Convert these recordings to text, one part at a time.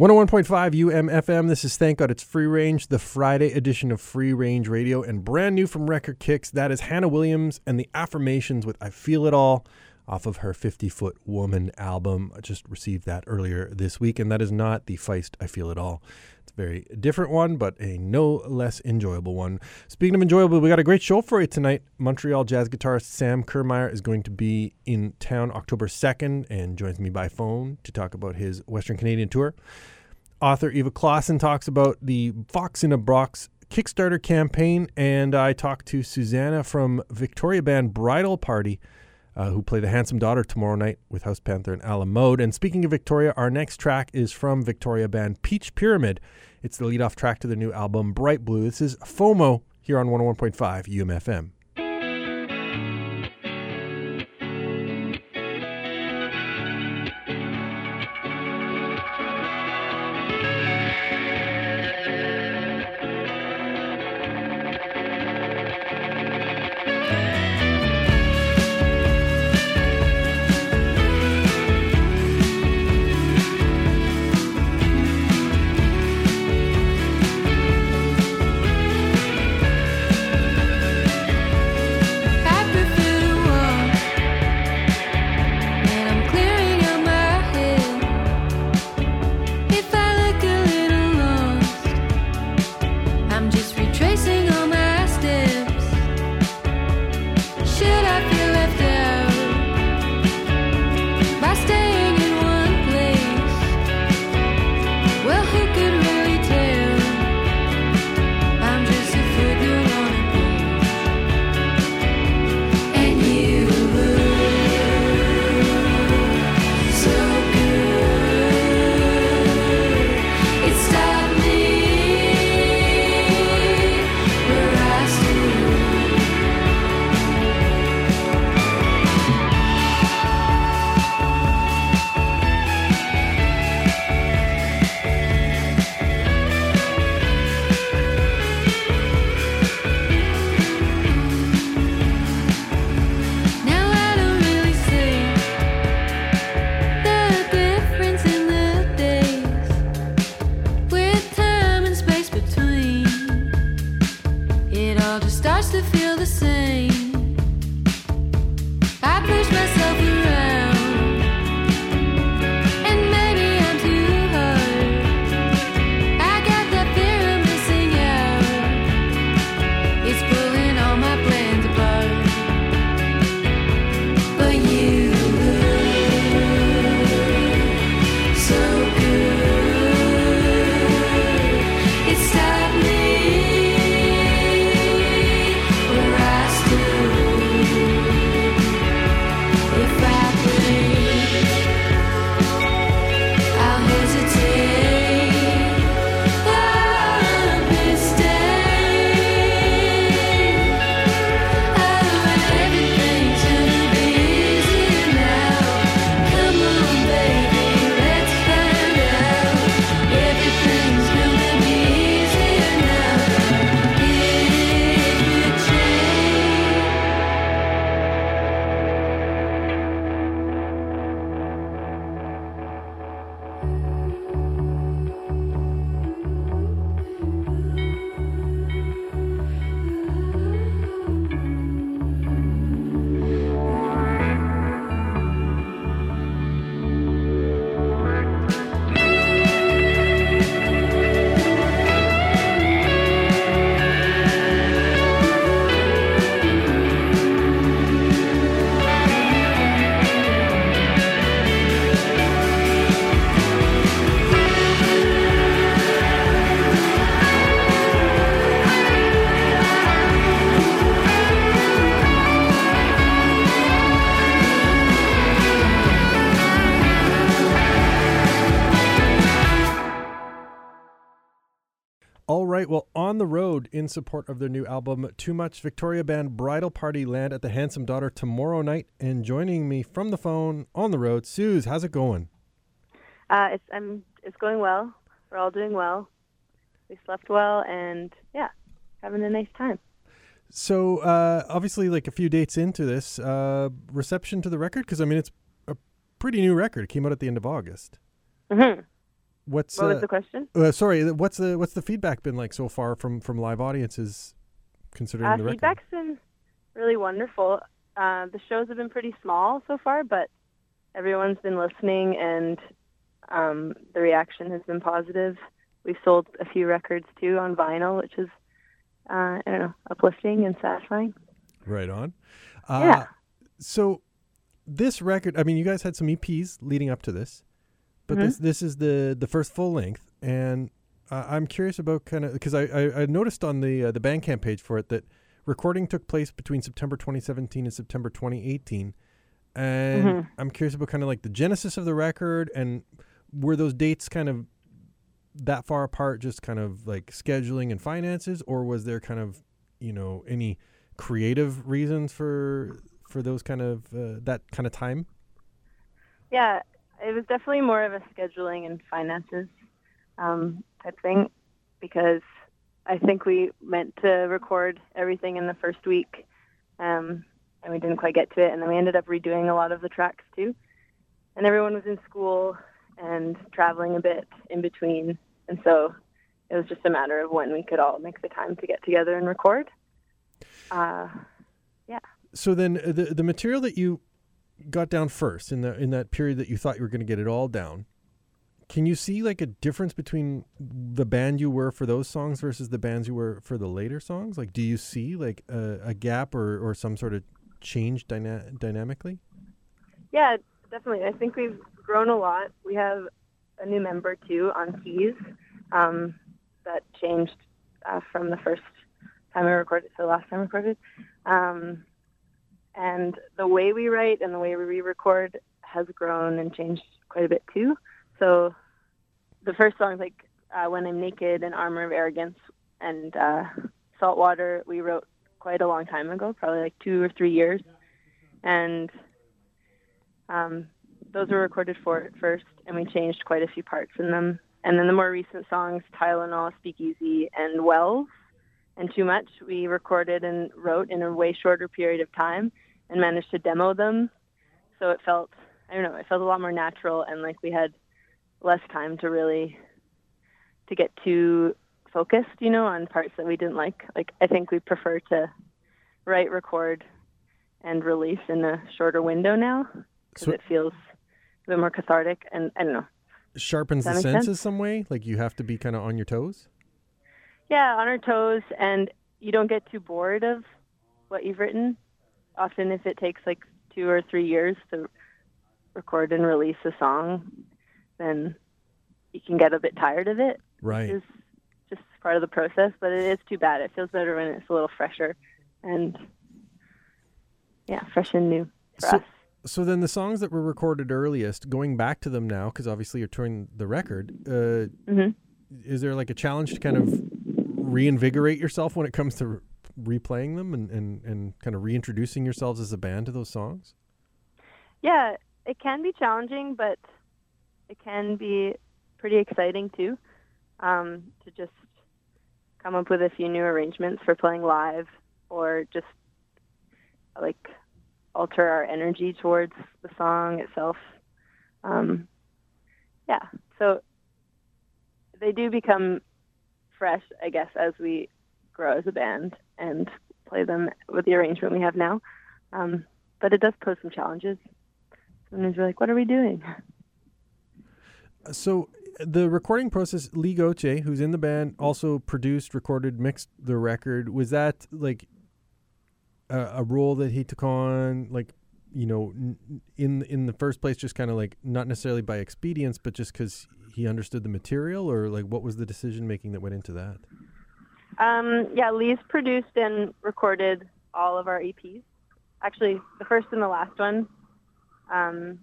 101.5 UMFM. This is Thank God It's Free Range, the Friday edition of Free Range Radio, and brand new from Record Kicks. That is Hannah Williams and the Affirmations with I Feel It All off of her 50 Foot Woman album. I just received that earlier this week, and that is not the Feist I Feel It All. It's a very different one, but a no less enjoyable one. Speaking of enjoyable, we got a great show for you tonight. Montreal jazz guitarist Sam Kirmayer is going to be in town October 2nd and joins me by phone to talk about his Western Canadian tour. Author Eva Klassen talks about the Fox in a Box Kickstarter campaign, and I talked to Susanna from Victoria Band Bridal Party, uh, who play the Handsome Daughter tomorrow night with House Panther and Alan Mode. And speaking of Victoria, our next track is from Victoria Band Peach Pyramid. It's the lead off track to their new album Bright Blue. This is FOMO here on 101.5 UMFM. In support of their new album, Too Much Victoria Band Bridal Party land at the Handsome Daughter tomorrow night. And joining me from the phone on the road, Suze, how's it going? Uh, it's I'm it's going well. We're all doing well. We slept well, and yeah, having a nice time. So uh, obviously, like a few dates into this, uh, reception to the record because I mean it's a pretty new record. It came out at the end of August. Mm-hmm. What's what uh, was the question? Uh, sorry, what's the what's the feedback been like so far from from live audiences considering uh, the record? Feedback's been really wonderful. Uh, the shows have been pretty small so far, but everyone's been listening, and um, the reaction has been positive. We've sold a few records too on vinyl, which is uh, I don't know, uplifting and satisfying. Right on. yeah. So this record, I mean, you guys had some EPs leading up to this but Mhm. this this is the the first full length, and Uh, I'm curious about kind of because I, I, I noticed on the uh, the Bandcamp page for it that recording took place between September 2017 and September 2018, and Mhm. I'm curious about kind of like the genesis of the record and were those dates kind of that far apart, just kind of like scheduling and finances, or was there kind of you know any creative reasons for for those kind of uh, that kind of time? Yeah, it was definitely more of a scheduling and finances um, type thing because I think we meant to record everything in the first week um, and we didn't quite get to it. And then we ended up redoing a lot of the tracks too. And everyone was in school and traveling a bit in between. And so it was just a matter of when we could all make the time to get together and record. Uh, yeah. so then the the material that you got down first in the in that period that you thought you were going to get it all down can you see like a difference between the band you were for those songs versus the bands you were for the later songs like do you see like a, a gap or or some sort of change dyna- dynamically Yeah, definitely. I think we've grown a lot. We have a new member too on keys um, that changed uh, from the first time we recorded to the last time we recorded. Um, and the way we write and the way we re-record has grown and changed quite a bit too. So the first songs like uh, "When I'm Naked" and "Armor of Arrogance" and uh, "Saltwater" we wrote quite a long time ago, probably like two or three years, and um, those were recorded for it first, and we changed quite a few parts in them. And then the more recent songs, Tylenol, Speakeasy, and Wells, and Too Much, we recorded and wrote in a way shorter period of time and managed to demo them. So it felt, I don't know, it felt a lot more natural and like we had less time to really, to get too focused, you know, on parts that we didn't like. Like, I think we prefer to write, record, and release in a shorter window now because So- it feels a bit more cathartic and I don't know. sharpens the make sense? senses some way like you have to be kind of on your toes Yeah, on our toes, and you don't get too bored of what you've written. Often, if it takes like two or three years to record and release a song, then you can get a bit tired of it. right is just part of the process, but it is too bad. It feels better when it's a little fresher and yeah, fresh and new for So- us. so then the songs that were recorded earliest going back to them now because obviously you're touring the record uh, hmm is there like a challenge to kind of reinvigorate yourself when it comes to replaying them and, and, and kind of reintroducing yourselves as a band to those songs? Yeah, it can be challenging, but it can be pretty exciting too. Um, to just come up with a few new arrangements for playing live, or just like alter our energy towards the song itself. Um, yeah, so they do become fresh, I guess, as we grow as a band and play them with the arrangement we have now. Um, but it does pose some challenges. Sometimes we're like, what are we doing? So the recording process, Lee Goche, who's in the band, also produced, recorded, mixed the record. Was that like a, a role that he took on, like you know, in in the first place, just kind of like not necessarily by expedience, but just because he understood the material, or like what was the decision making that went into that? Um, yeah, Lee's produced and recorded all of our EPs. Actually, the first and the last one. Um,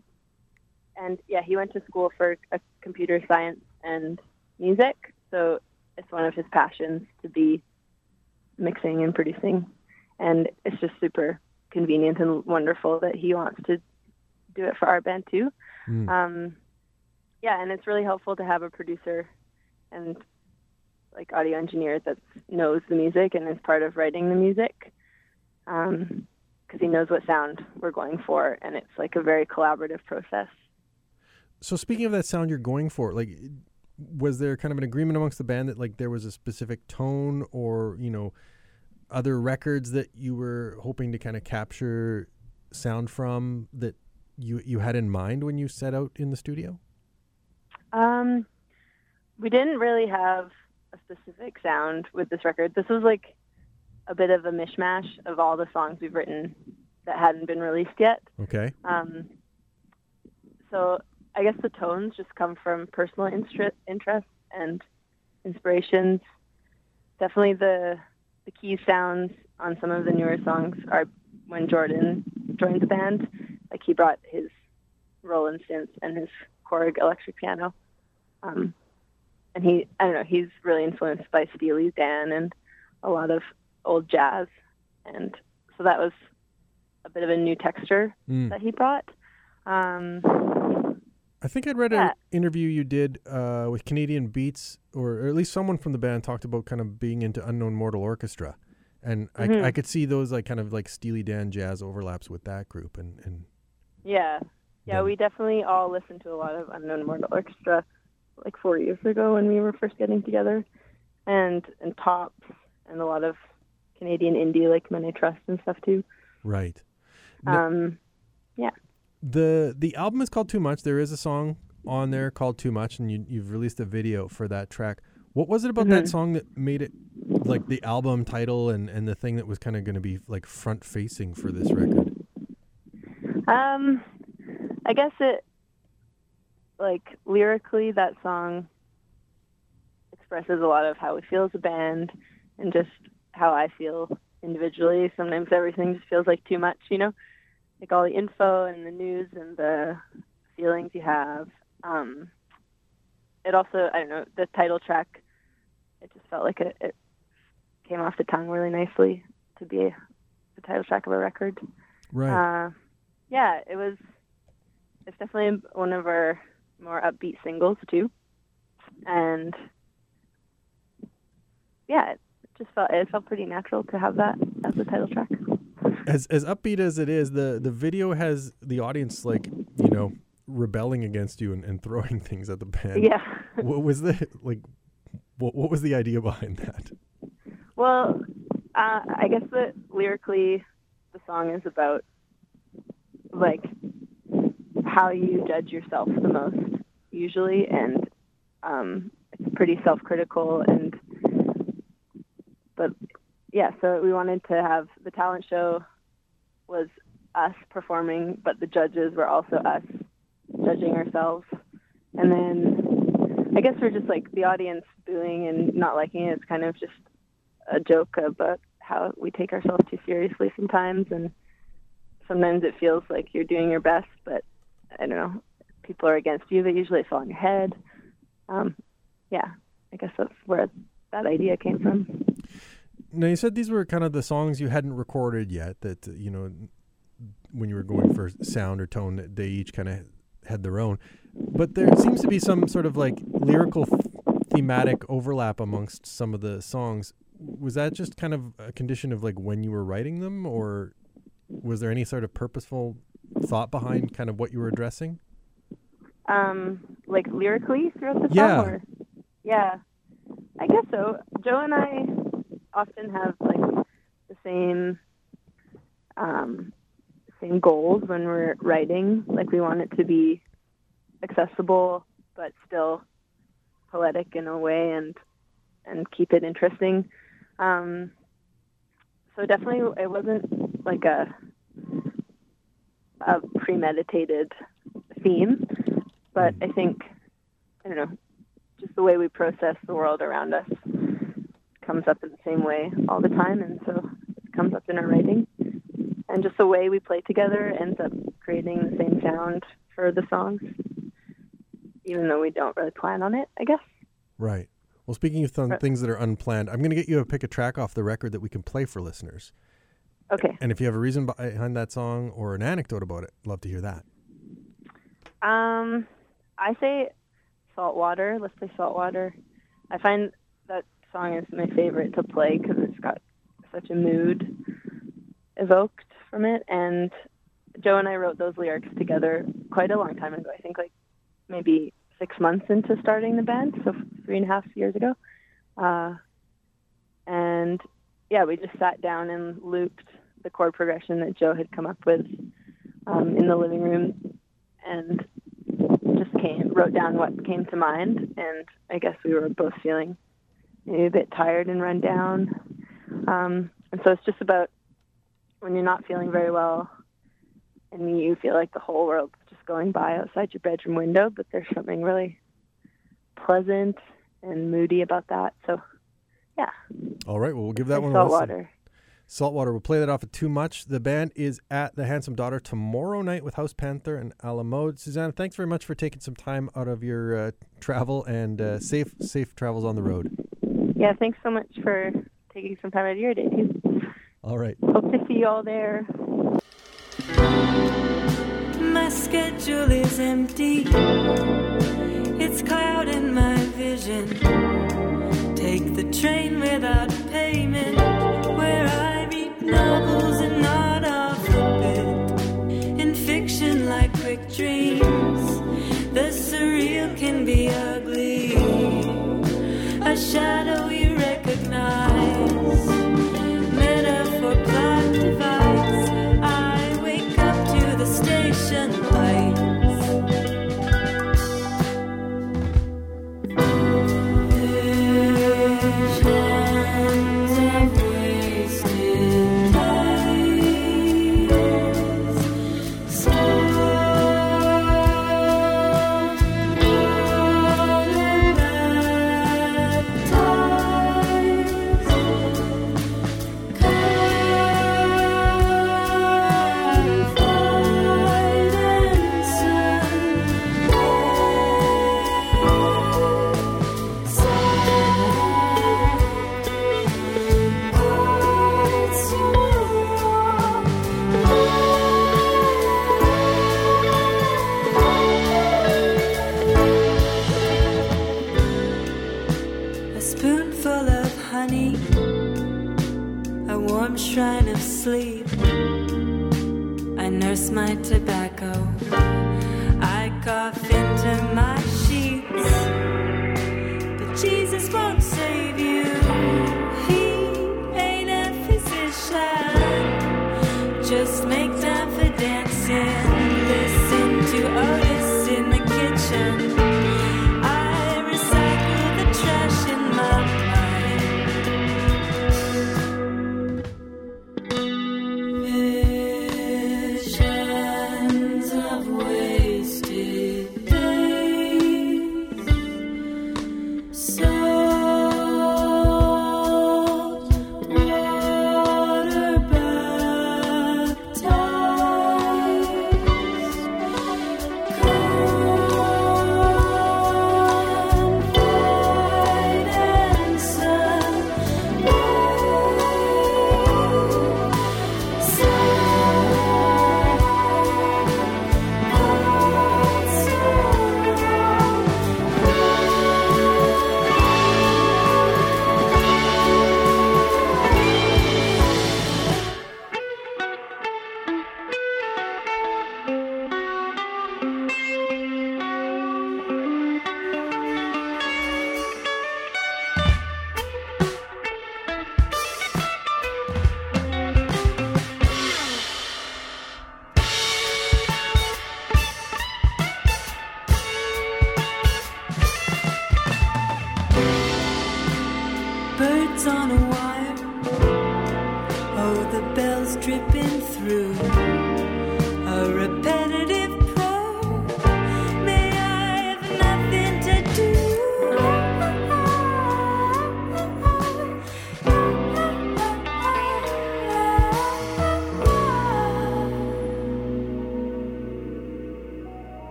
and yeah, he went to school for computer science and music, so it's one of his passions to be mixing and producing. And it's just super convenient and wonderful that he wants to do it for our band too. Mm. Um, yeah, and it's really helpful to have a producer and like audio engineer that knows the music and is part of writing the music um, because he knows what sound we're going for, and it's like a very collaborative process. So speaking of that sound you're going for, like was there kind of an agreement amongst the band that like there was a specific tone or, you know, other records that you were hoping to kind of capture sound from that you you had in mind when you set out in the studio? Um, we didn't really have a specific sound with this record. This was like a bit of a mishmash of all the songs we've written that hadn't been released yet. Okay. Um, so I guess the tones just come from personal interest, interest and inspirations. Definitely the the key sounds on some of the newer songs are when Jordan joined the band. Like he brought his Roland synth and his Korg electric piano. Um, and he, I don't know, he's really influenced by Steely Dan and a lot of old jazz. And so that was a bit of a new texture Mm. that he brought. Um, I think I'd read Yeah. an interview you did uh, with Canadian Beats, or, or at least someone from the band talked about kind of being into Unknown Mortal Orchestra, and Mhm. I, I could see those like kind of like Steely Dan jazz overlaps with that group, and and yeah. Yeah, Yeah. we definitely all listened to a lot of Unknown Mortal Orchestra like four years ago when we were first getting together. And and Tops and a lot of Canadian indie like Men I Trust and stuff too. right. Um, the The album is called Too Much. There is a song on there called Too Much, and you you've released a video for that track. What was it about that Mhm. song that made it like the album title and and the thing that was kind of going to be like front facing for this record? Um, I guess it, like lyrically, that song expresses a lot of how we feel as a band and just how I feel individually. Sometimes everything just feels like too much, you know, like all the info and the news and the feelings you have. Um, it also, I don't know, the title track, it just felt like it, it came off the tongue really nicely to be the title track of a record. Right. Uh, yeah, it was. It's definitely one of our more upbeat singles too, and yeah, it just felt it felt pretty natural to have that as the title track. as as upbeat as it is, the the video has the audience like you know rebelling against you and, and throwing things at the band. yeah. What was the like? What what was the idea behind that? Well, uh, I guess that lyrically, the song is about like how you judge yourself the most usually, and um, it's pretty self-critical. And but yeah, so we wanted to have the talent show was us performing, but the judges were also us judging ourselves, and then I guess we're just like the audience booing and not liking it. It's kind of just a joke about how we take ourselves too seriously sometimes, and sometimes it feels like you're doing your best, but I don't know, people are against you. But usually it's all in your head. Um, yeah, I guess that's where that idea came from. Now you said these were kind of the songs you hadn't recorded yet. That you know, when you were going for sound or tone, they each kind of had their own. But there seems to be some sort of like lyrical thematic overlap amongst some of the songs. Was that just kind of a condition of like when you were writing them, or was there any sort of purposeful thought behind kind of what you were addressing? Um, like lyrically throughout the song. Yeah. Or, yeah, I guess so. Joe and I often have like the same um, same goals when we're writing. Like we want it to be accessible, but still poetic in a way, and and keep it interesting. Um, so definitely, it wasn't like a a premeditated theme, but I think I don't know, just the way we process the world around us comes up in the same way all the time, and so it comes up in our writing. And just the way we play together ends up creating the same sound for the songs, even though we don't really plan on it, I guess. Right. Well, speaking of th- things that are unplanned, I'm going to get you to pick a track off the record that we can play for listeners. Okay. And if you have a reason behind that song or an anecdote about it, love to hear that. Um, I say Saltwater. Let's play Saltwater. I find that song is my favorite to play because it's got such a mood evoked from it. And Joe and I wrote those lyrics together quite a long time ago. I think like maybe six months into starting the band, so three and a half years ago. Uh, and yeah, we just sat down and looped the chord progression that Joe had come up with um, in the living room, and just came wrote down what came to mind. And I guess we were both feeling maybe a bit tired and run down. Um, and so it's just about when you're not feeling very well and you feel like the whole world's just going by outside your bedroom window, but there's something really pleasant and moody about that. So, yeah. All right. Well, we'll give that And one a listen. Saltwater. Saltwater. We'll play that off at too much. The band is at the Handsome Daughter tomorrow night with House Panther and Alamode. Susanna, thanks very much for taking some time out of your uh, travel and uh, safe safe travels on the road. Yeah, thanks so much for taking some time out of your day too. All right. Hope to see you all there. My schedule is empty. It's clouding my vision. Train without payment, where I read novels and not alphabet. In fiction, like quick dreams, the surreal can be ugly. A shadow nurse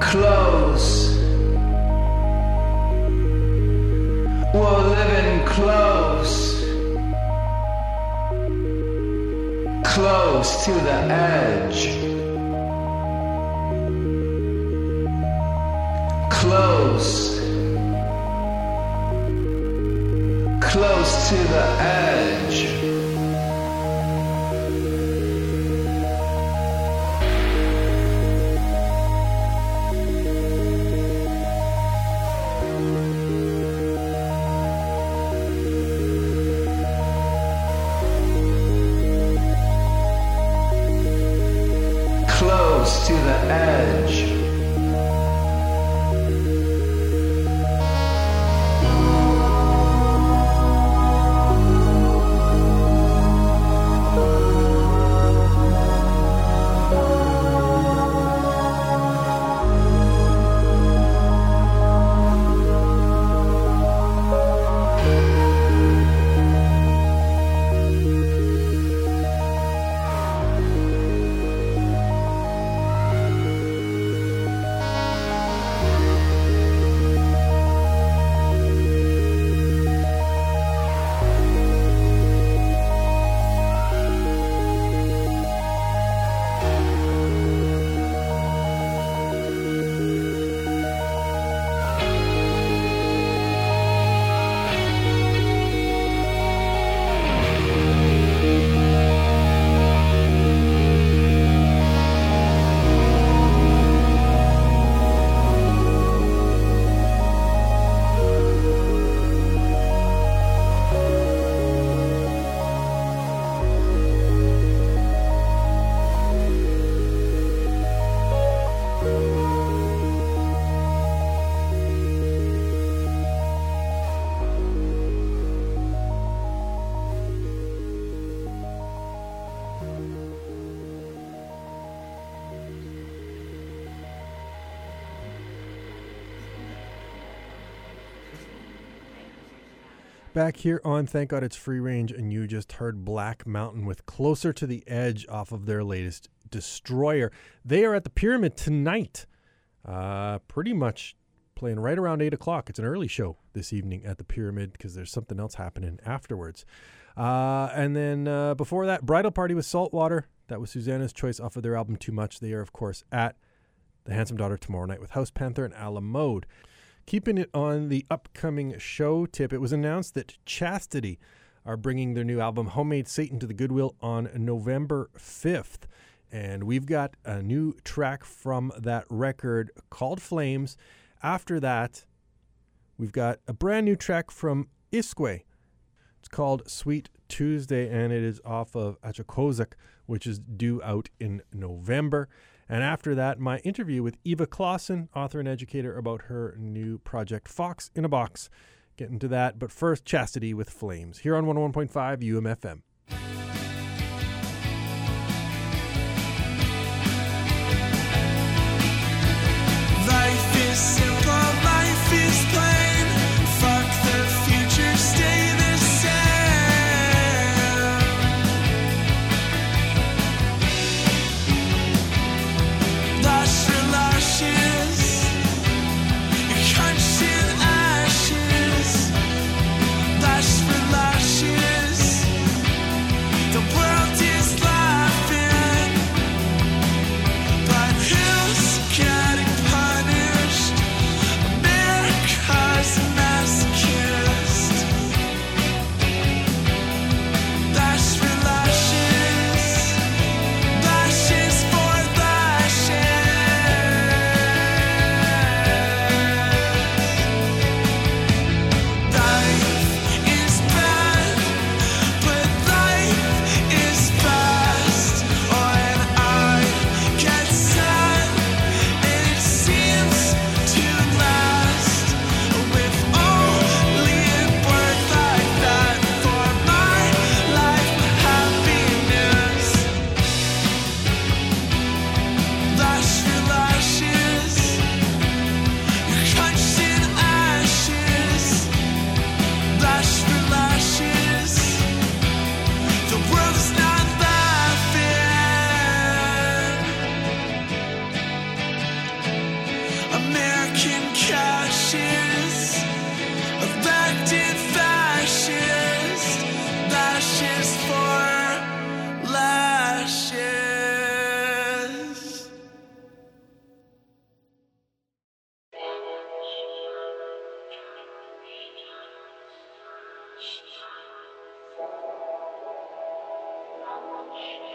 Close. We're living close. Close to the edge. Close. Close to the edge. Back here on Thank God It's Free Range, and you just heard Black Mountain with Closer to the Edge off of their latest Destroyer. They are at the Pyramid tonight, uh, pretty much playing right around 8 o'clock. It's an early show this evening at the Pyramid because there's something else happening afterwards. Uh, and then uh, before that, Bridal Party with Saltwater. That was Susanna's choice off of their album Too Much. They are, of course, at The Handsome Daughter tomorrow night with House Panther and Ala Mode. Keeping it on the upcoming show tip, it was announced that Chastity are bringing their new album Homemade Satan to the Goodwill on November 5th. And we've got a new track from that record called Flames. After that, we've got a brand new track from Isque. It's called Sweet Tuesday, and it is off of Achakozak, which is due out in November. And after that, my interview with Eva Klassen, author and educator, about her new project, Fox in a Box. Get into that. But first, Chastity with Flames, here on 101.5 UMFM. Shh.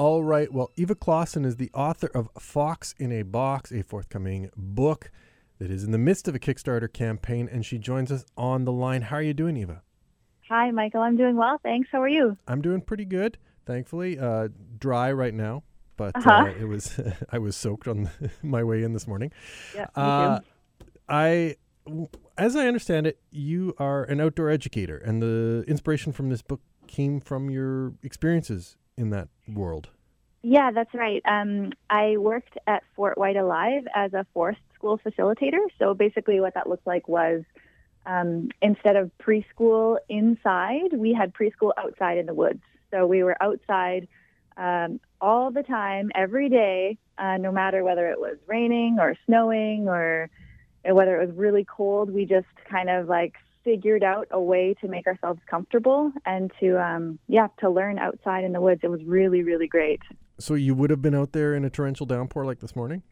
All right. Well, Eva Klassen is the author of Fox in a Box, a forthcoming book that is in the midst of a Kickstarter campaign, and she joins us on the line. How are you doing, Eva? Hi, Michael. I'm doing well. Thanks. How are you? I'm doing pretty good, thankfully. Uh, dry right now, but Uh-huh. uh, it was I was soaked on my way in this morning. Yeah, Uh. I, as I understand it, you are an outdoor educator, and the inspiration from this book came from your experiences in that world. Yeah, that's right. Um, I worked at FortWhyte Alive as a forest school facilitator. So basically, what that looked like was um, instead of preschool inside, we had preschool outside in the woods. So we were outside um, all the time, every day, uh, no matter whether it was raining or snowing or whether it was really cold. We just kind of like figured out a way to make ourselves comfortable and to, um, yeah, to learn outside in the woods. It was really, really great. So you would have been out there in a torrential downpour like this morning?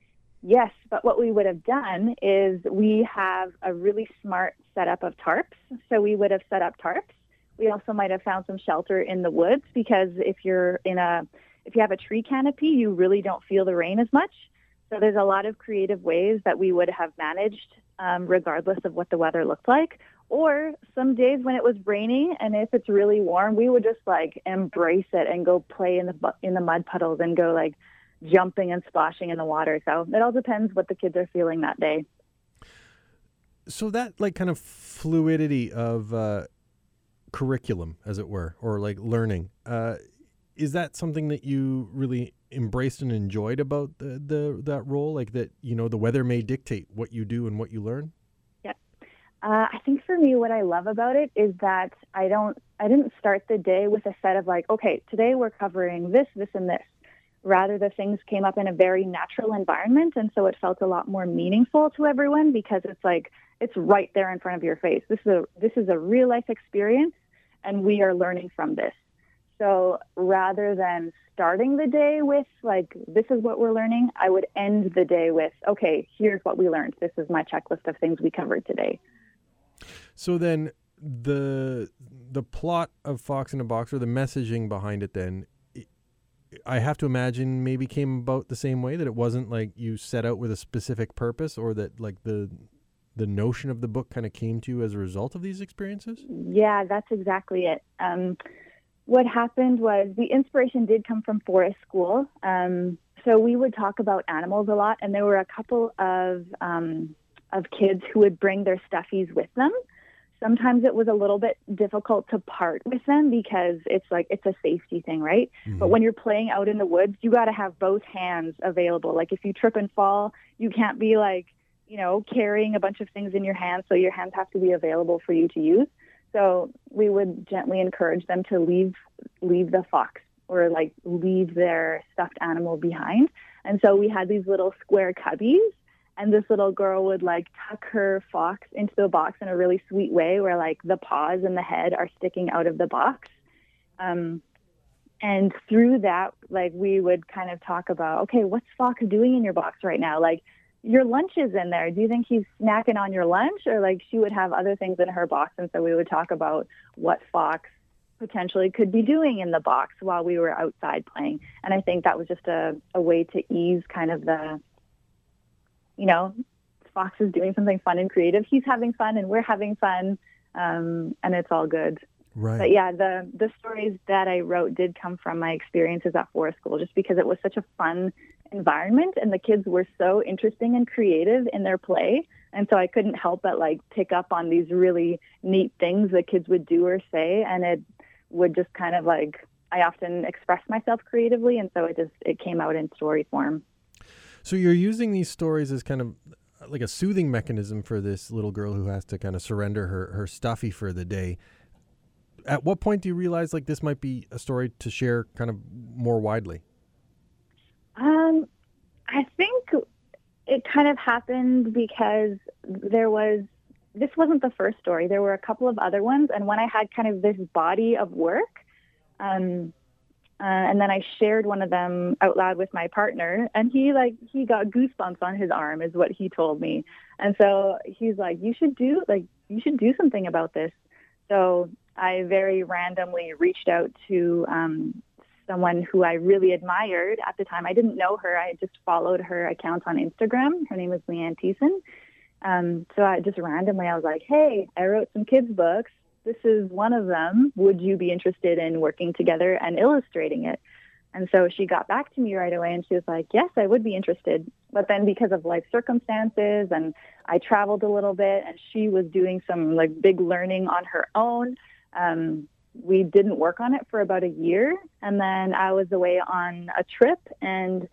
Yes, but what we would have done is we have a really smart setup of tarps. So we would have set up tarps. We also might have found some shelter in the woods because if you're in a if you have a tree canopy, you really don't feel the rain as much. So there's a lot of creative ways that we would have managed, um, regardless of what the weather looked like. Or some days when it was raining and if it's really warm, we would just like embrace it and go play in the in the mud puddles and go like jumping and splashing in the water. So it all depends what the kids are feeling that day. So that like kind of fluidity of uh, curriculum, as it were, or like learning, uh, is that something that you really embraced and enjoyed about the, the that role? Like that, you know, the weather may dictate what you do and what you learn. Uh, I think for me, what I love about it is that I don't, I didn't start the day with a set of like, okay, today we're covering this, this, and this. Rather, the things came up in a very natural environment, and so it felt a lot more meaningful to everyone because it's like it's right there in front of your face. This is a this is a real life experience, and we are learning from this. So rather than starting the day with like this is what we're learning, I would end the day with, okay, here's what we learned. This is my checklist of things we covered today. So then the the plot of Fox in a Box or the messaging behind it then i- I have to imagine maybe came about the same way that it wasn't like you set out with a specific purpose or that like the the notion of the book kind of came to you as a result of these experiences? Yeah, that's exactly it. Um, what happened was the inspiration did come from forest school. Um, so we would talk about animals a lot, and there were a couple of um, of kids who would bring their stuffies with them. Sometimes it was a little bit difficult to part with them because it's like it's a safety thing, right? But mm-hmm. when you're playing out in the woods, you got to have both hands available. Like if you trip and fall, you can't be like, you know, carrying a bunch of things in your hands. So your hands have to be available for you to use. So we would gently encourage them to leave leave the fox or like leave their stuffed animal behind. And so we had these little square cubbies and this little girl would like tuck her fox into the box in a really sweet way where like the paws and the head are sticking out of the box. Um, and through that, like we would kind of talk about, okay, what's Fox doing in your box right now? Like your lunch is in there. Do you think he's snacking on your lunch? Or like she would have other things in her box. And so we would talk about what Fox potentially could be doing in the box while we were outside playing. And I think that was just a, a way to ease kind of the, you know, Fox is doing something fun and creative. He's having fun and we're having fun. Um, and it's all good. Right. But yeah, the the stories that I wrote did come from my experiences at Forest School, just because it was such a fun environment and the kids were so interesting and creative in their play, and so I couldn't help but like pick up on these really neat things that kids would do or say, and it would just kind of like I often express myself creatively, and so it just it came out in story form. So you're using these stories as kind of like a soothing mechanism for this little girl who has to kind of surrender her her stuffy for the day. At what point do you realize like this might be a story to share kind of more widely? Um, I think it kind of happened because there was this wasn't the first story. There were a couple of other ones, and when I had kind of this body of work, um, uh, and then I shared one of them out loud with my partner, and he like he got goosebumps on his arm, is what he told me. And so he's like, "You should do like you should do something about this." So I very randomly reached out to um, someone who I really admired at the time. I didn't know her; I just followed her account on Instagram. Her name was Leanne Thiessen. Um, so I just randomly I was like, "Hey, I wrote some kids books this is one of them. Would you be interested in working together and illustrating it? And so she got back to me right away and she was like, Yes, I would be interested. But then because of life circumstances and I traveled a little bit and she was doing some like big learning on her own, um, we didn't work on it for about a year. And then I was away on a trip and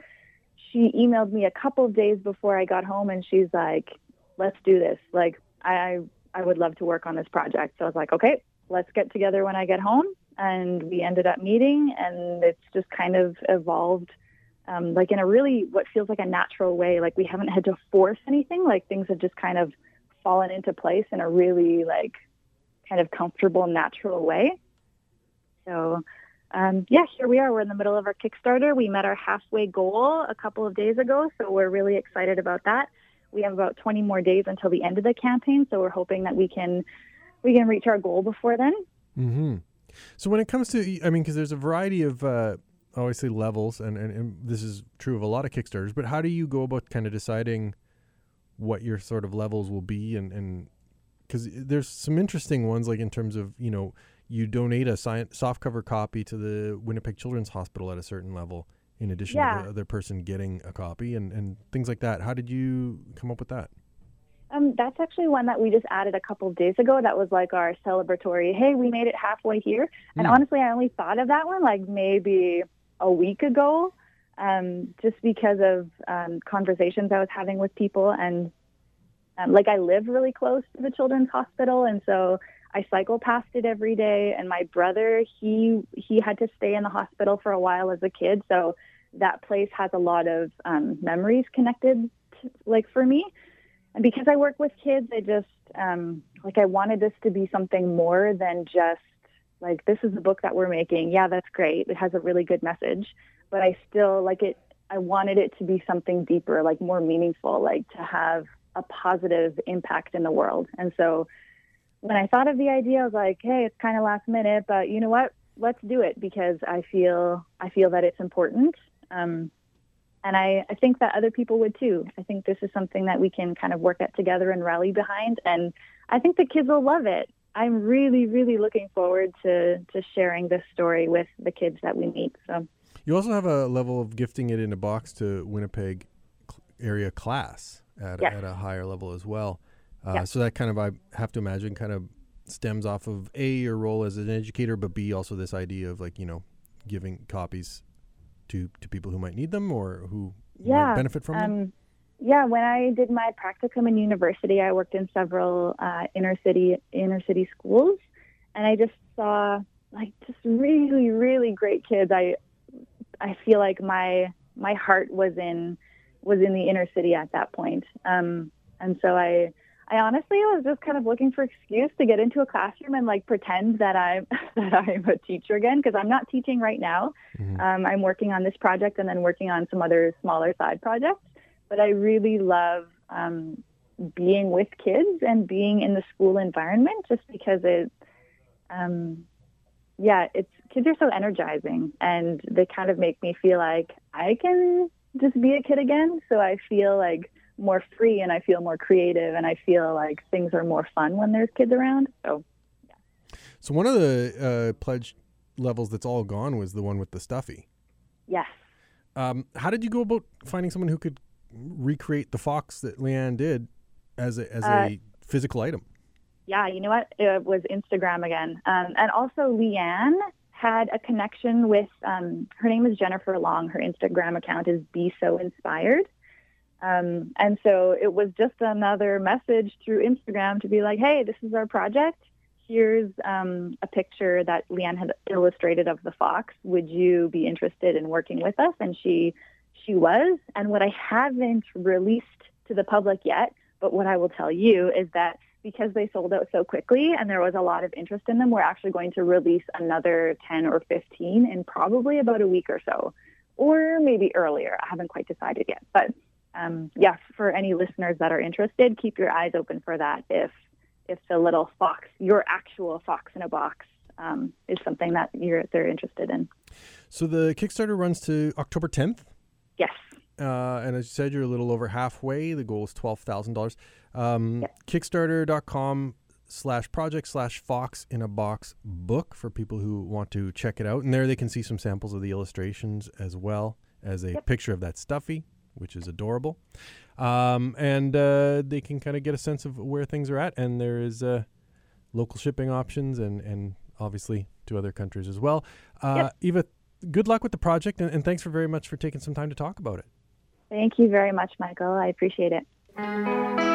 she emailed me a couple of days before I got home and she's like, Let's do this. Like I I would love to work on this project. So I was like, okay, let's get together when I get home. And we ended up meeting, and it's just kind of evolved um, like in a really what feels like a natural way. Like we haven't had to force anything, like things have just kind of fallen into place in a really like kind of comfortable, natural way. So, um, yeah, here we are. We're in the middle of our Kickstarter. We met our halfway goal a couple of days ago, so we're really excited about that we have about 20 more days until the end of the campaign, so we're hoping that we can we can reach our goal before then. Mm-hmm. So when it comes to, I mean, because there's a variety of uh, obviously levels, and, and, and this is true of a lot of Kickstarters. But how do you go about kind of deciding what your sort of levels will be, and and because there's some interesting ones, like in terms of you know you donate a soft cover copy to the Winnipeg Children's Hospital at a certain level, in addition Yeah. to the other person getting a copy, and and things like that. How did you come up with that? Um, that's actually one that we just added a couple of days ago. That was like our celebratory. Hey, we made it halfway here. And Hmm. honestly, I only thought of that one like maybe a week ago, um, just because of um, conversations I was having with people. And um, like I live really close to the children's hospital, and so I cycle past it every day. And my brother, he he had to stay in the hospital for a while as a kid, so that place has a lot of um, memories connected, to, like for me. And because I work with kids, I just um, like I wanted this to be something more than just like this is the book that we're making. Yeah, that's great. It has a really good message, but I still like it. I wanted it to be something deeper, like more meaningful, like to have a positive impact in the world. And so when I thought of the idea, I was like, hey, it's kind of last minute, but you know what? Let's do it because I feel I feel that it's important. Um, and I, I think that other people would too. I think this is something that we can kind of work at together and rally behind. And I think the kids will love it. I'm really, really looking forward to, to sharing this story with the kids that we meet. So, You also have a level of gifting it in a box to Winnipeg area class at, Yes. at a higher level as well. Uh, Yeah. So that kind of, I have to imagine, kind of stems off of A, your role as an educator, but B, also this idea of like, you know, giving copies to, to people who might need them or who yeah. might benefit from them. um, yeah, when I did my practicum in university, I worked in several uh, inner city inner city schools, and I just saw like just really really great kids. I I feel like my my heart was in was in the inner city at that point, um, and so I I honestly was just kind of looking for excuse to get into a classroom and like pretend that I'm that I'm a teacher again because I'm not teaching right now. Mhm. Um, I'm working on this project and then working on some other smaller side projects. but I really love um, being with kids and being in the school environment just because it, um, yeah, it's kids are so energizing and they kind of make me feel like I can just be a kid again. So I feel like more free and I feel more creative and I feel like things are more fun when there's kids around. So yeah. So one of the uh, pledge levels that's all gone was the one with the stuffy. yes. Um, how did you go about finding someone who could recreate the fox that Leanne did as a as Uh, a physical item? Yeah, you know what? It was Instagram again. Um, and also, Leanne had a connection with, um, her name is Jennifer Long. Her Instagram account is Be So Inspired. Um, and so it was just another message through Instagram to be like, hey, this is our project. Here's um, a picture that Leanne had illustrated of the fox. Would you be interested in working with us? And she she was. And what I haven't released to the public yet, but what I will tell you is that because they sold out so quickly and there was a lot of interest in them, we're actually going to release another 10 or 15 in probably about a week or so, or maybe earlier. I haven't quite decided yet. But um, yes, for any listeners that are interested, keep your eyes open for that if if the little fox, your actual fox in a box, um, is something that you're they're interested in. So the Kickstarter runs to October 10th. Yes. Uh, and as you said, you're a little over halfway. The goal is twelve thousand dollars. Um, Kickstarter.com slash project slash fox in a box book for people who want to check it out. And there they can see some samples of the illustrations as well as a picture of that stuffy, which is adorable. Um, and uh, they can kind of get a sense of where things are at. And there is uh, local shipping options and, and obviously to other countries as well. Uh, Eva, good luck with the project. And, and thanks for very much for taking some time to talk about it. Thank you very much, Michael. I appreciate it.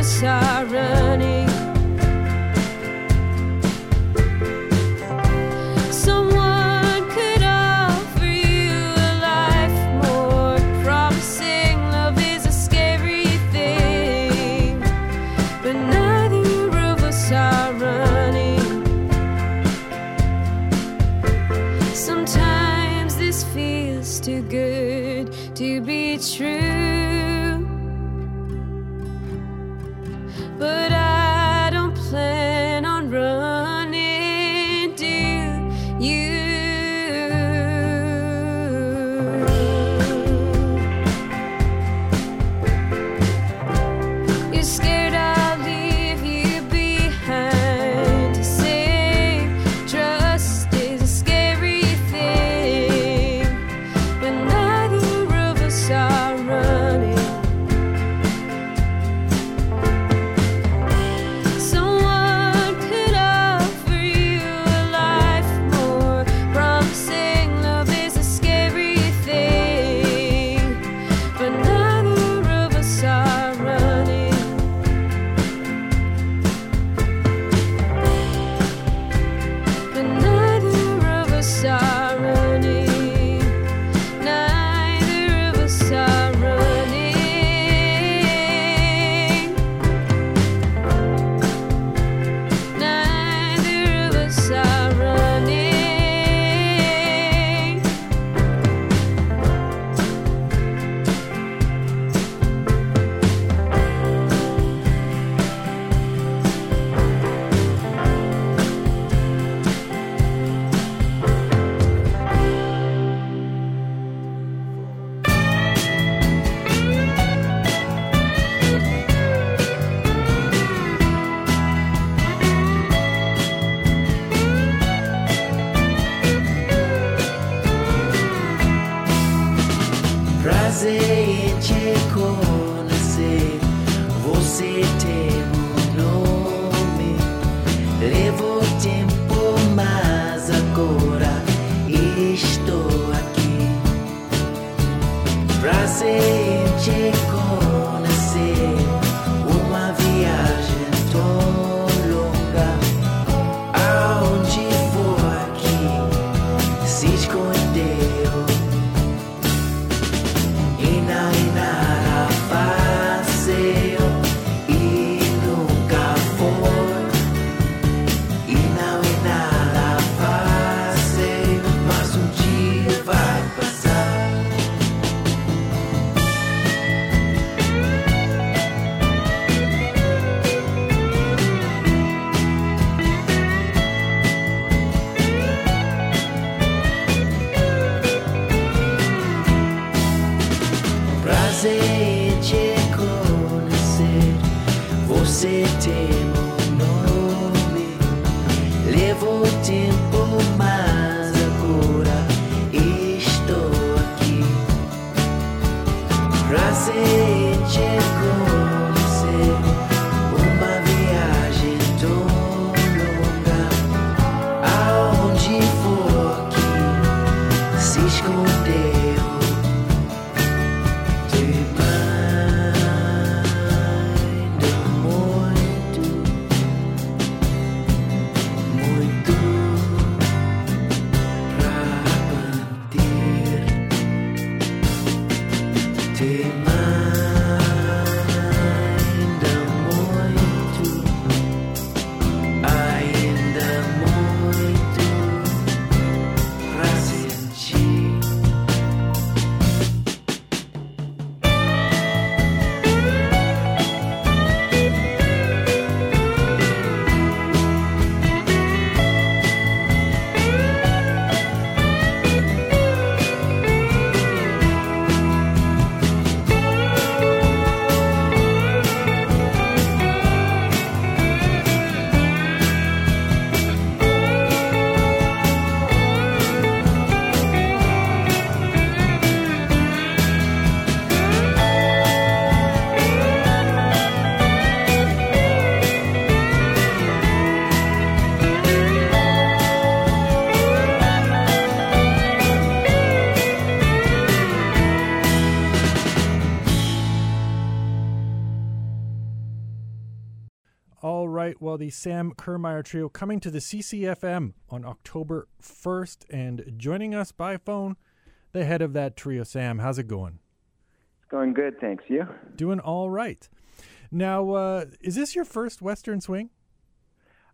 Neither of Well, the Sam Kirmayer Trio coming to the CCFM on October 1st and joining us by phone, the head of that trio, Sam. How's it going? It's going good, thanks. You? Doing all right. Now, uh, is this your first Western Swing?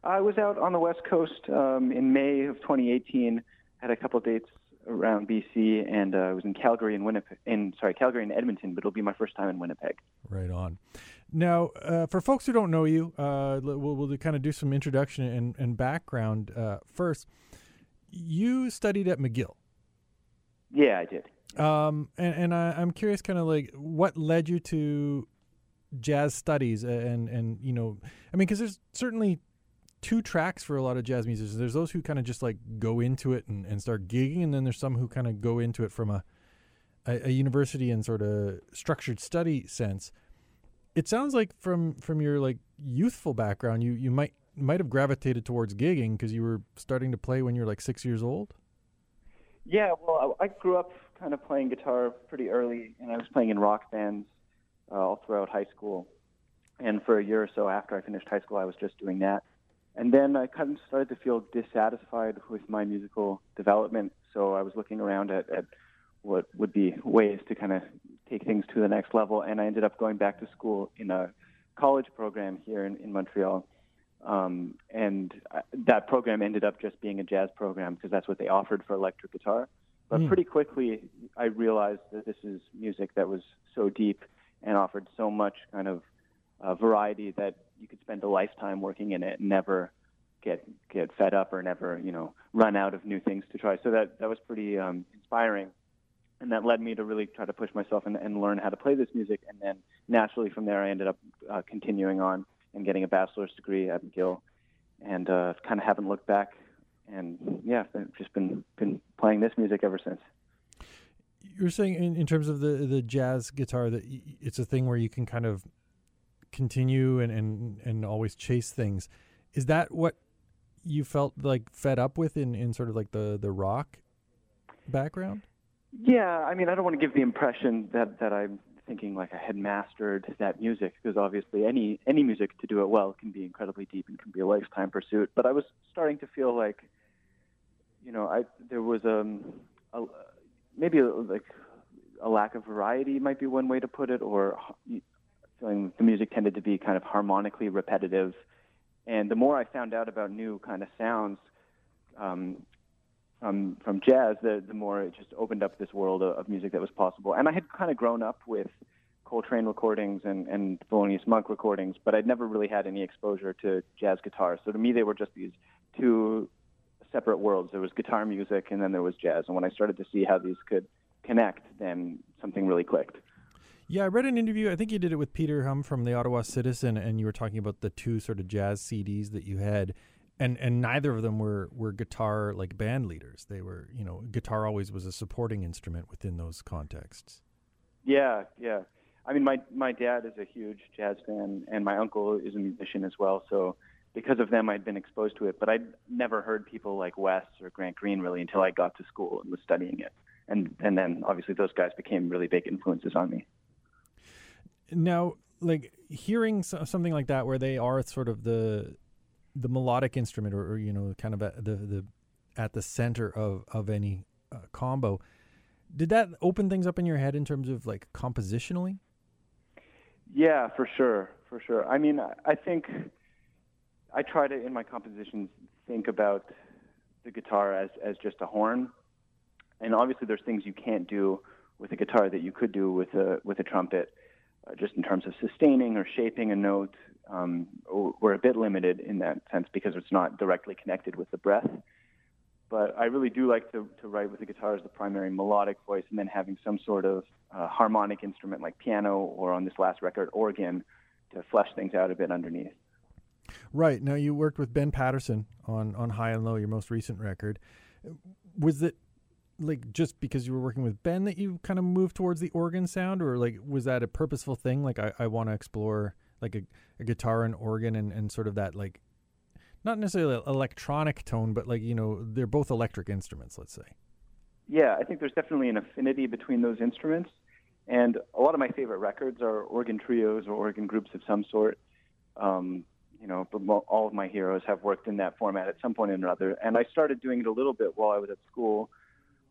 I was out on the West Coast um, in May of 2018. Had a couple dates around BC, and uh, I was in Calgary and Winnipeg. In sorry, Calgary and Edmonton, but it'll be my first time in Winnipeg. Right on. Now, uh, for folks who don't know you, uh, we'll, we'll kind of do some introduction and, and background uh, first. You studied at McGill. Yeah, I did. Um, and, and I, I'm curious, kind of like what led you to jazz studies, and and you know, I mean, because there's certainly two tracks for a lot of jazz musicians. There's those who kind of just like go into it and, and start gigging, and then there's some who kind of go into it from a, a a university and sort of structured study sense. It sounds like from from your like youthful background, you you might might have gravitated towards gigging because you were starting to play when you were like six years old. Yeah, well, I, I grew up kind of playing guitar pretty early, and I was playing in rock bands uh, all throughout high school. And for a year or so after I finished high school, I was just doing that. And then I kind of started to feel dissatisfied with my musical development. So I was looking around at, at what would be ways to kind of take things to the next level. And I ended up going back to school in a college program here in, in Montreal. Um, and I, that program ended up just being a jazz program because that's what they offered for electric guitar. But Mm. pretty quickly, I realized that this is music that was so deep and offered so much kind of uh, variety that you could spend a lifetime working in it and never get get fed up or never you know run out of new things to try. So that that was pretty um, inspiring, and that led me to really try to push myself and, and learn how to play this music. And then naturally from there, I ended up uh, continuing on and getting a bachelor's degree at McGill, and uh, kind of haven't looked back. And yeah, I've just been been playing this music ever since. You're saying in, in terms of the the jazz guitar that it's a thing where you can kind of continue and, and, and always chase things. Is that what you felt like fed up with in, in sort of like the, the rock background? Yeah, I mean, I don't want to give the impression that that I'm thinking like I had mastered that music because obviously any any music to do it well can be incredibly deep and can be a lifetime pursuit. But I was starting to feel like, you know, I there was um a, maybe a, like a lack of variety might be one way to put it, or feeling the music tended to be kind of harmonically repetitive. And the more I found out about new kind of sounds, um, from from jazz, the the more it just opened up this world of, of music that was possible. And I had kind of grown up with Coltrane recordings and and Thelonious Monk recordings, but I'd never really had any exposure to jazz guitar. So to me, they were just these two separate worlds. There was guitar music, and then there was jazz. And when I started to see how these could connect, then something really clicked. Yeah, I read an interview. I think you did it with Peter Hum from the Ottawa Citizen, and you were talking about the two sort of jazz CDs that you had, and and neither of them were were guitar like band leaders. They were, you know, guitar always was a supporting instrument within those contexts. Yeah, yeah. I mean, my my dad is a huge jazz fan, and my uncle is a musician as well. So because of them, I'd been exposed to it. But I'd never heard people like Wes or Grant Green really until I got to school and was studying it. And and then obviously those guys became really big influences on me. Now, like hearing so, something like that, where they are sort of the the melodic instrument, or, or you know, kind of the the at the center of of any uh, combo. Did that open things up in your head in terms of like compositionally? Yeah, for sure, for sure. I mean, I I think I try to in my compositions think about the guitar as as just a horn, and obviously there's things you can't do with a guitar that you could do with a with a trumpet, uh, just in terms of sustaining or shaping a note. Um, we're a bit limited in that sense because it's not directly connected with the breath. But I really do like to, to write with the guitar as the primary melodic voice, and then having some sort of uh, harmonic instrument like piano or on this last record organ to flesh things out a bit underneath. Right. Now you worked with Ben Patterson on on High and Low, your most recent record. Was it like just because you were working with Ben that you kind of moved towards the organ sound or like was that a purposeful thing? Like I, I want to explore like a, a guitar and organ and, and sort of that like not necessarily electronic tone, but like, you know, they're both electric instruments, let's say. Yeah, I think there's definitely an affinity between those instruments. And a lot of my favorite records are organ trios or organ groups of some sort. Um, you know, all of my heroes have worked in that format at some point or another. And I started doing it a little bit while I was at school,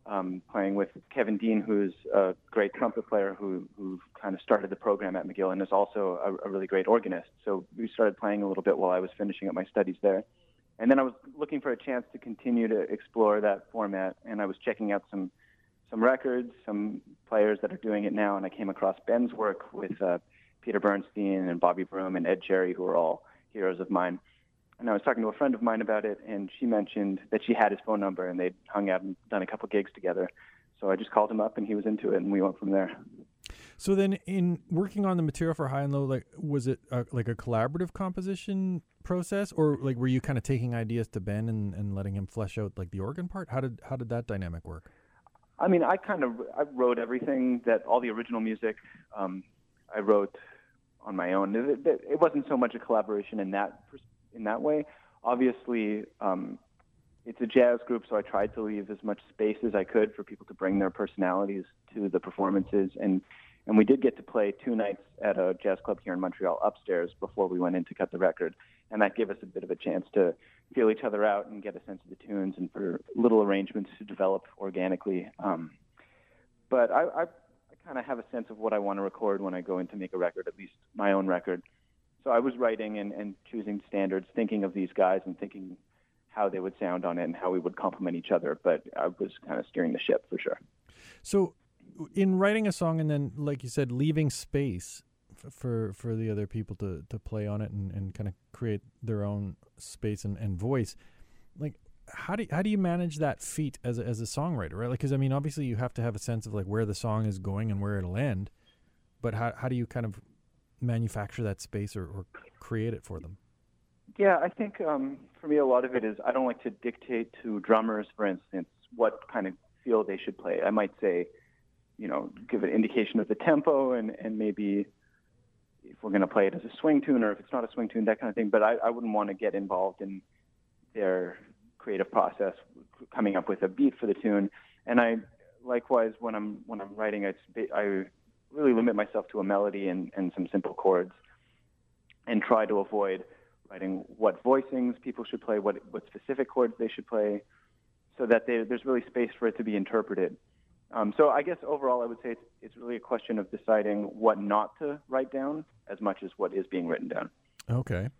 um, playing with Kevin Dean, who's a great trumpet player who who kind of started the program at McGill and is also a, a really great organist. So we started playing a little bit while I was finishing up my studies there. And then I was looking for a chance to continue to explore that format, and I was checking out some some records, some players that are doing it now, and I came across Ben's work with uh, Peter Bernstein and Bobby Broom and Ed Cherry, who are all heroes of mine. And I was talking to a friend of mine about it, and she mentioned that she had his phone number, and they'd hung out and done a couple gigs together. So I just called him up, and he was into it, and we went from there. So then, in working on the material for High and Low, like was it a, like a collaborative composition process, or like were you kind of taking ideas to Ben and, and letting him flesh out like the organ part? How did how did that dynamic work? I mean, I kind of I wrote everything that all the original music um, I wrote on my own. It, it, it wasn't so much a collaboration in that in that way. Obviously, um, it's a jazz group, so I tried to leave as much space as I could for people to bring their personalities to the performances, and and we did get to play two nights at a jazz club here in Montreal upstairs before we went in to cut the record, and that gave us a bit of a chance to feel each other out and get a sense of the tunes and for little arrangements to develop organically. Um, but I, I, I kind of have a sense of what I want to record when I go in to make a record, at least my own record. So I was writing and, and choosing standards, thinking of these guys and thinking how they would sound on it and how we would complement each other. But I was kind of steering the ship for sure. So, in writing a song and then, like you said, leaving space f- for for the other people to, to play on it and, and kind of create their own space and, and voice, like how do how do you manage that feat as a, as a songwriter, right? Like, because I mean, obviously you have to have a sense of like where the song is going and where it'll end, but how how do you kind of manufacture that space or, or create it for them? Yeah, I think um, for me, a lot of it is I don't like to dictate to drummers, for instance, what kind of feel they should play. I might say, you know, give an indication of the tempo and, and maybe if we're going to play it as a swing tune or if it's not a swing tune, that kind of thing. But I, I wouldn't want to get involved in their creative process, coming up with a beat for the tune. And I likewise when I'm when I'm writing, I, I really limit myself to a melody and, and some simple chords, and try to avoid writing what voicings people should play, what what specific chords they should play, so that they, there's really space for it to be interpreted. Um, so I guess overall, I would say it's, it's really a question of deciding what not to write down as much as what is being written down. Okay,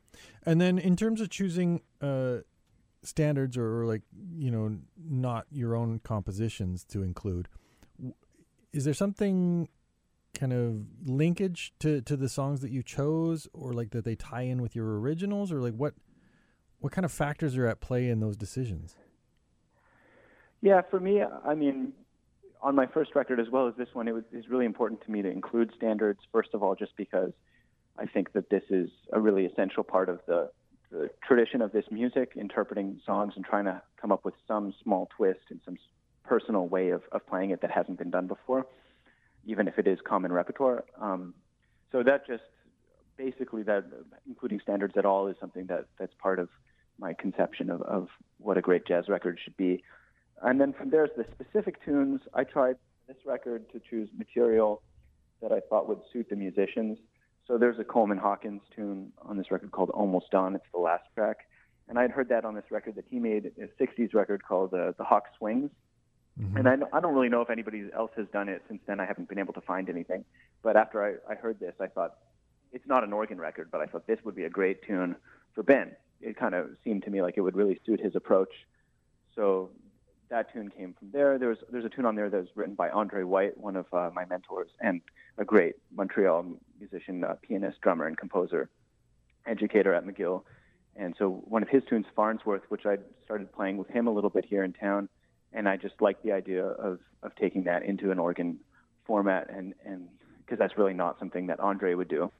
and then in terms of choosing uh, standards or, or like you know not your own compositions to include, is there something kind of linkage to, to the songs that you chose, or like that they tie in with your originals, or like what what kind of factors are at play in those decisions? Yeah, for me, I mean, on my first record as well as this one, it was it's really important to me to include standards. First of all, just because I think that this is a really essential part of the, the tradition of this music, interpreting songs and trying to come up with some small twist and some personal way of, of playing it that hasn't been done before, even if it is common repertoire. Um, so that just basically that including standards at all is something that that's part of my conception of, of what a great jazz record should be. And then from there's the specific tunes. I tried this record to choose material that I thought would suit the musicians. So there's a Coleman Hawkins tune on this record called Almost Dawn. It's the last track. And I'd heard that on this record that he made, a 60s record called uh, The Hawk Swings. And I, I don't really know if anybody else has done it since then. I haven't been able to find anything. But after I, I heard this, I thought it's not an organ record, but I thought this would be a great tune for Ben. It kind of seemed to me like it would really suit his approach. So that tune came from there. There's there's a tune on there that was written by Andre White, one of uh, my mentors, and a great Montreal musician, uh, pianist, drummer, and composer, educator at McGill. And so one of his tunes, Farnsworth, which I started playing with him a little bit here in town, and I just like the idea of of taking that into an organ format, and and because that's really not something that Andre would do.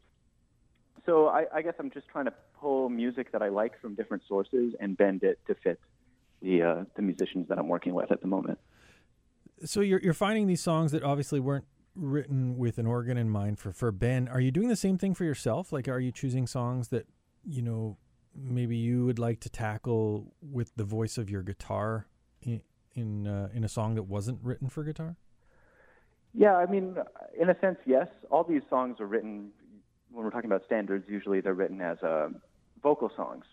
So I, I guess I'm just trying to pull music that I like from different sources and bend it to fit the uh, the musicians that I'm working with at the moment. So you're you're finding these songs that obviously weren't written with an organ in mind for for Ben. Are you doing the same thing for yourself? Like, are you choosing songs that you know maybe you would like to tackle with the voice of your guitar in in, uh, in a song that wasn't written for guitar? Yeah, I mean, in a sense, yes. All these songs are written when we're talking about standards. Usually, they're written as a vocal songs,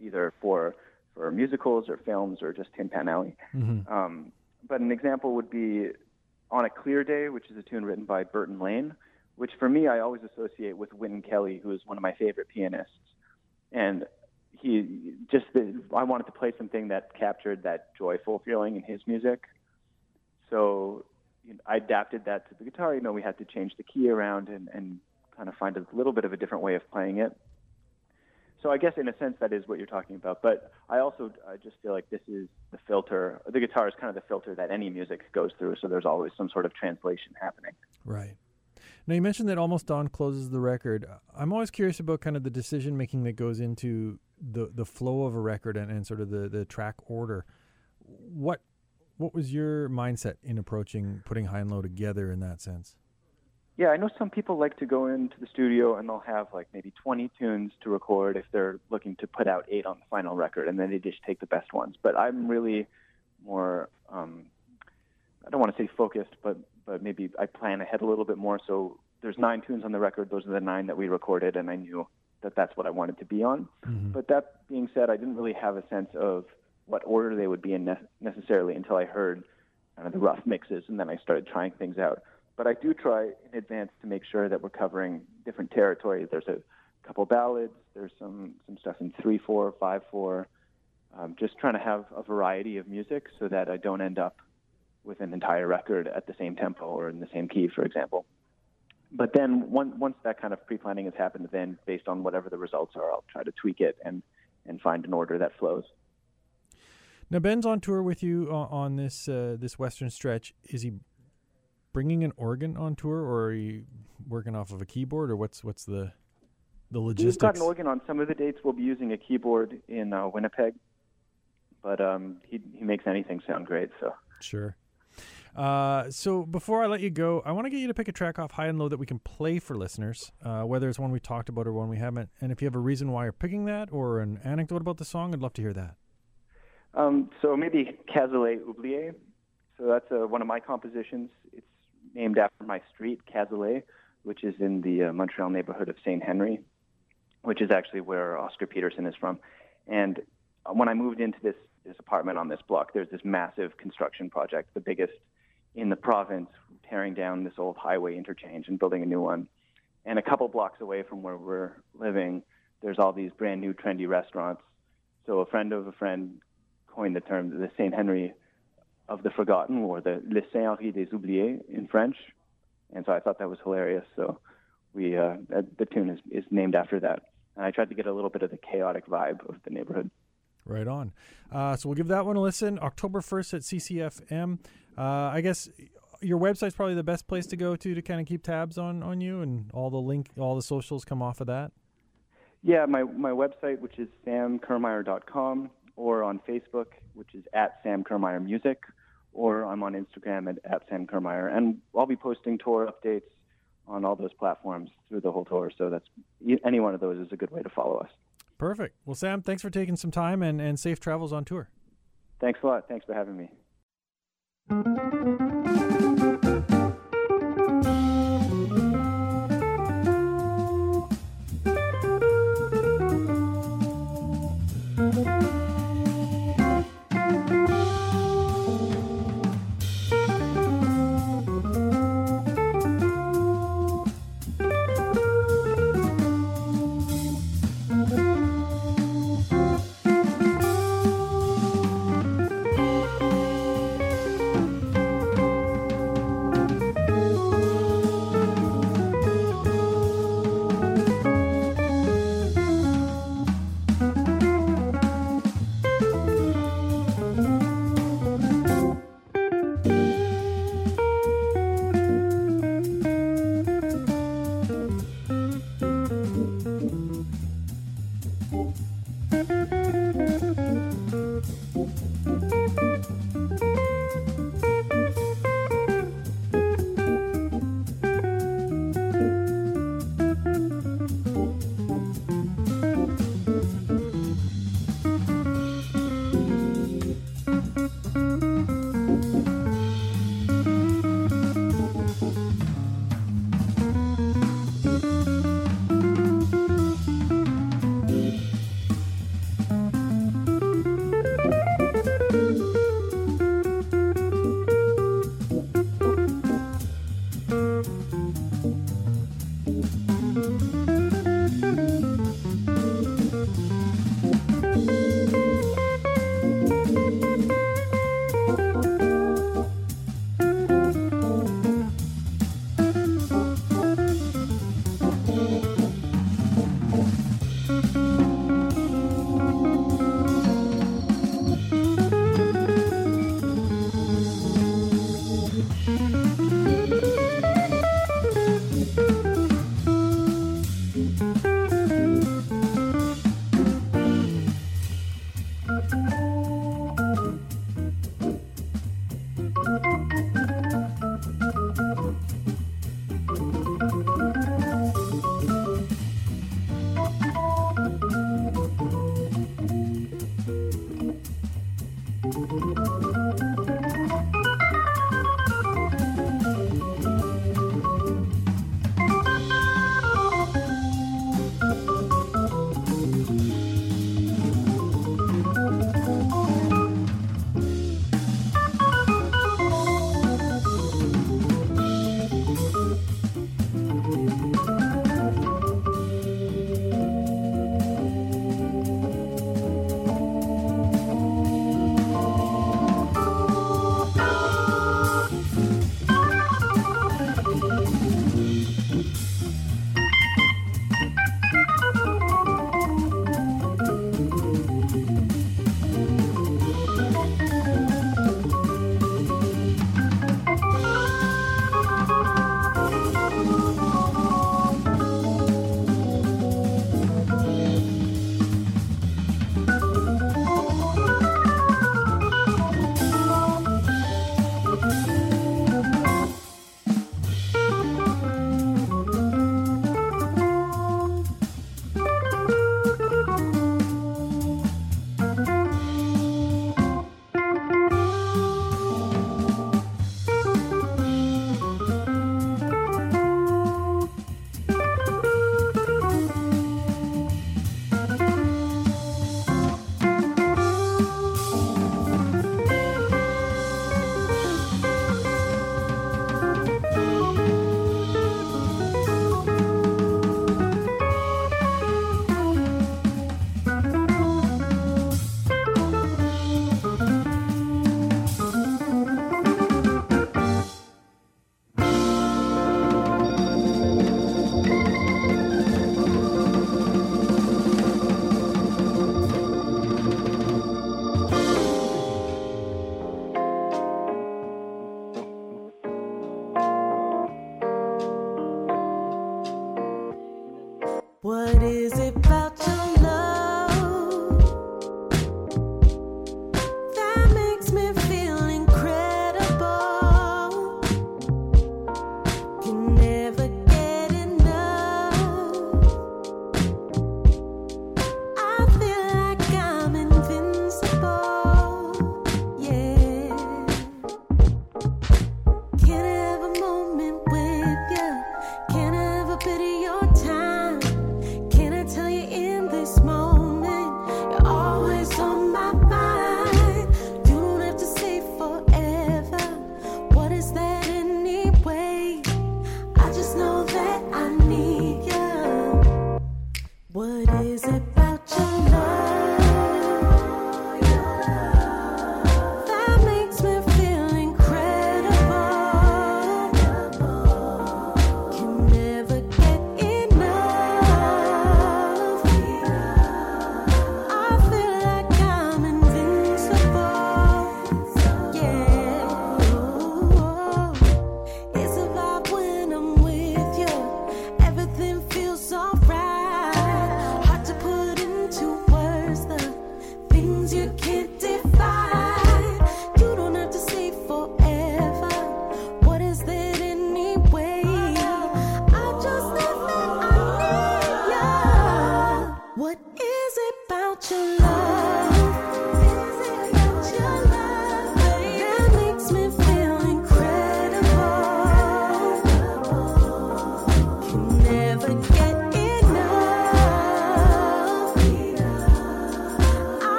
either for for musicals or films or just Tin Pan Alley. Mhm. Um, but an example would be On a Clear Day, which is a tune written by Burton Lane, which for me I always associate with Wynton Kelly, who is one of my favorite pianists. And he just the, I wanted to play something that captured that joyful feeling in his music. So you know, I adapted that to the guitar. You know, we had to change the key around and, and kind of find a little bit of a different way of playing it. So I guess in a sense that is what you're talking about. But I also I just feel like this is the filter. The guitar is kind of the filter that any music goes through. So there's always some sort of translation happening. Right. Now you mentioned that Almost Dawn closes the record. I'm always curious about kind of the decision making that goes into the the flow of a record and, and sort of the, the track order. What what was your mindset in approaching putting high and low together in that sense? Yeah, I know some people like to go into the studio and they'll have like maybe 20 tunes to record if they're looking to put out eight on the final record, and then they just take the best ones. But I'm really more, um, I don't want to say focused, but but maybe I plan ahead a little bit more. So there's nine tunes on the record; those are the nine that we recorded, and I knew that that's what I wanted to be on. But that being said, I didn't really have a sense of what order they would be in ne- necessarily until I heard kind of the rough mixes, and then I started trying things out. But I do try in advance to make sure that we're covering different territory. There's a couple ballads. There's some some stuff in three four, five four. Um, just trying to have a variety of music so that I don't end up with an entire record at the same tempo or in the same key, for example. But then one, once that kind of pre-planning has happened, then based on whatever the results are, I'll try to tweak it and and find an order that flows. Now Ben's on tour with you on, this uh, this western stretch. Is he bringing an organ on tour, or are you working off of a keyboard, or what's what's the the We've logistics? got an organ on some of the dates. We'll be using a keyboard in uh, Winnipeg, but um, he he makes anything sound great. So Sure. Uh, so before I let you go, I want to get you to pick a track off high and low that we can play for listeners, uh, whether it's one we talked about or one we haven't. And if you have a reason why you're picking that or an anecdote about the song, I'd love to hear that. Um, so maybe Cazalet Oublié. So that's uh, one of my compositions. It's named after my street, Cazalet, which is in the uh, Montreal neighborhood of St. Henry, which is actually where Oscar Peterson is from. And when I moved into this, this apartment on this block, there's this massive construction project, the biggest in the province, tearing down this old highway interchange and building a new one. And a couple blocks away from where we're living, there's all these brand new trendy restaurants. So a friend of a friend coined the term the Saint Henry of the forgotten, or the Le Saint Henri des Oubliés in French. And so I thought that was hilarious. So we uh, the tune is, is named after that. And I tried to get a little bit of the chaotic vibe of the neighborhood. Right on. Uh, so we'll give that one a listen. October 1st at CCFM. Uh, I guess your website's probably the best place to go to to kind of keep tabs on, on you and all the link, all the socials come off of that. Yeah, my, my website, which is samkirmayer.com, or on Facebook, which is at Sam Kirmayer Music, or I'm on Instagram at, at Sam Kirmayer. And I'll be posting tour updates on all those platforms through the whole tour. So that's any one of those is a good way to follow us. Perfect. Well, Sam, thanks for taking some time and, and safe travels on tour. Thanks a lot. Thanks for having me.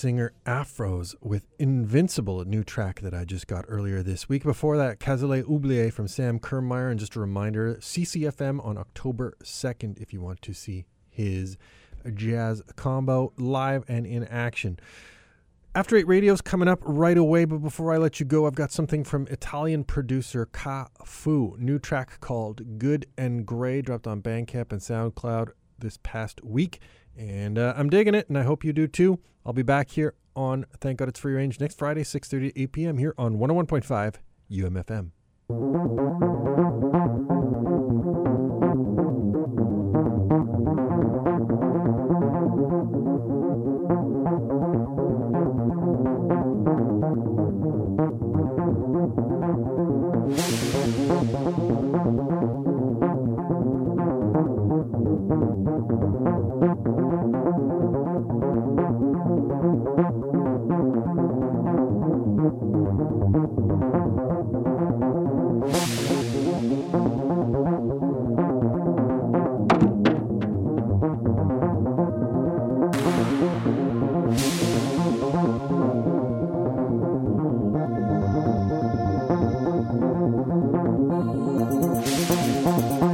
Singer Afros with Invincible, a new track that I just got earlier this week. Before that, Cazalet Oublié from Sam Kirmayer. And just a reminder, CCFM on October 2nd if you want to see his jazz combo live and in action. After Eight Radio's coming up right away, but before I let you go, I've got something from Italian producer Ka Fu. New track called Good and Gray, dropped on Bandcamp and SoundCloud this past week. And uh, I'm digging it, and I hope you do too. I'll be back here on Thank God It's Free Range next Friday, 6.30 to 8 p.m. here on 101.5 UMFM. Thank you.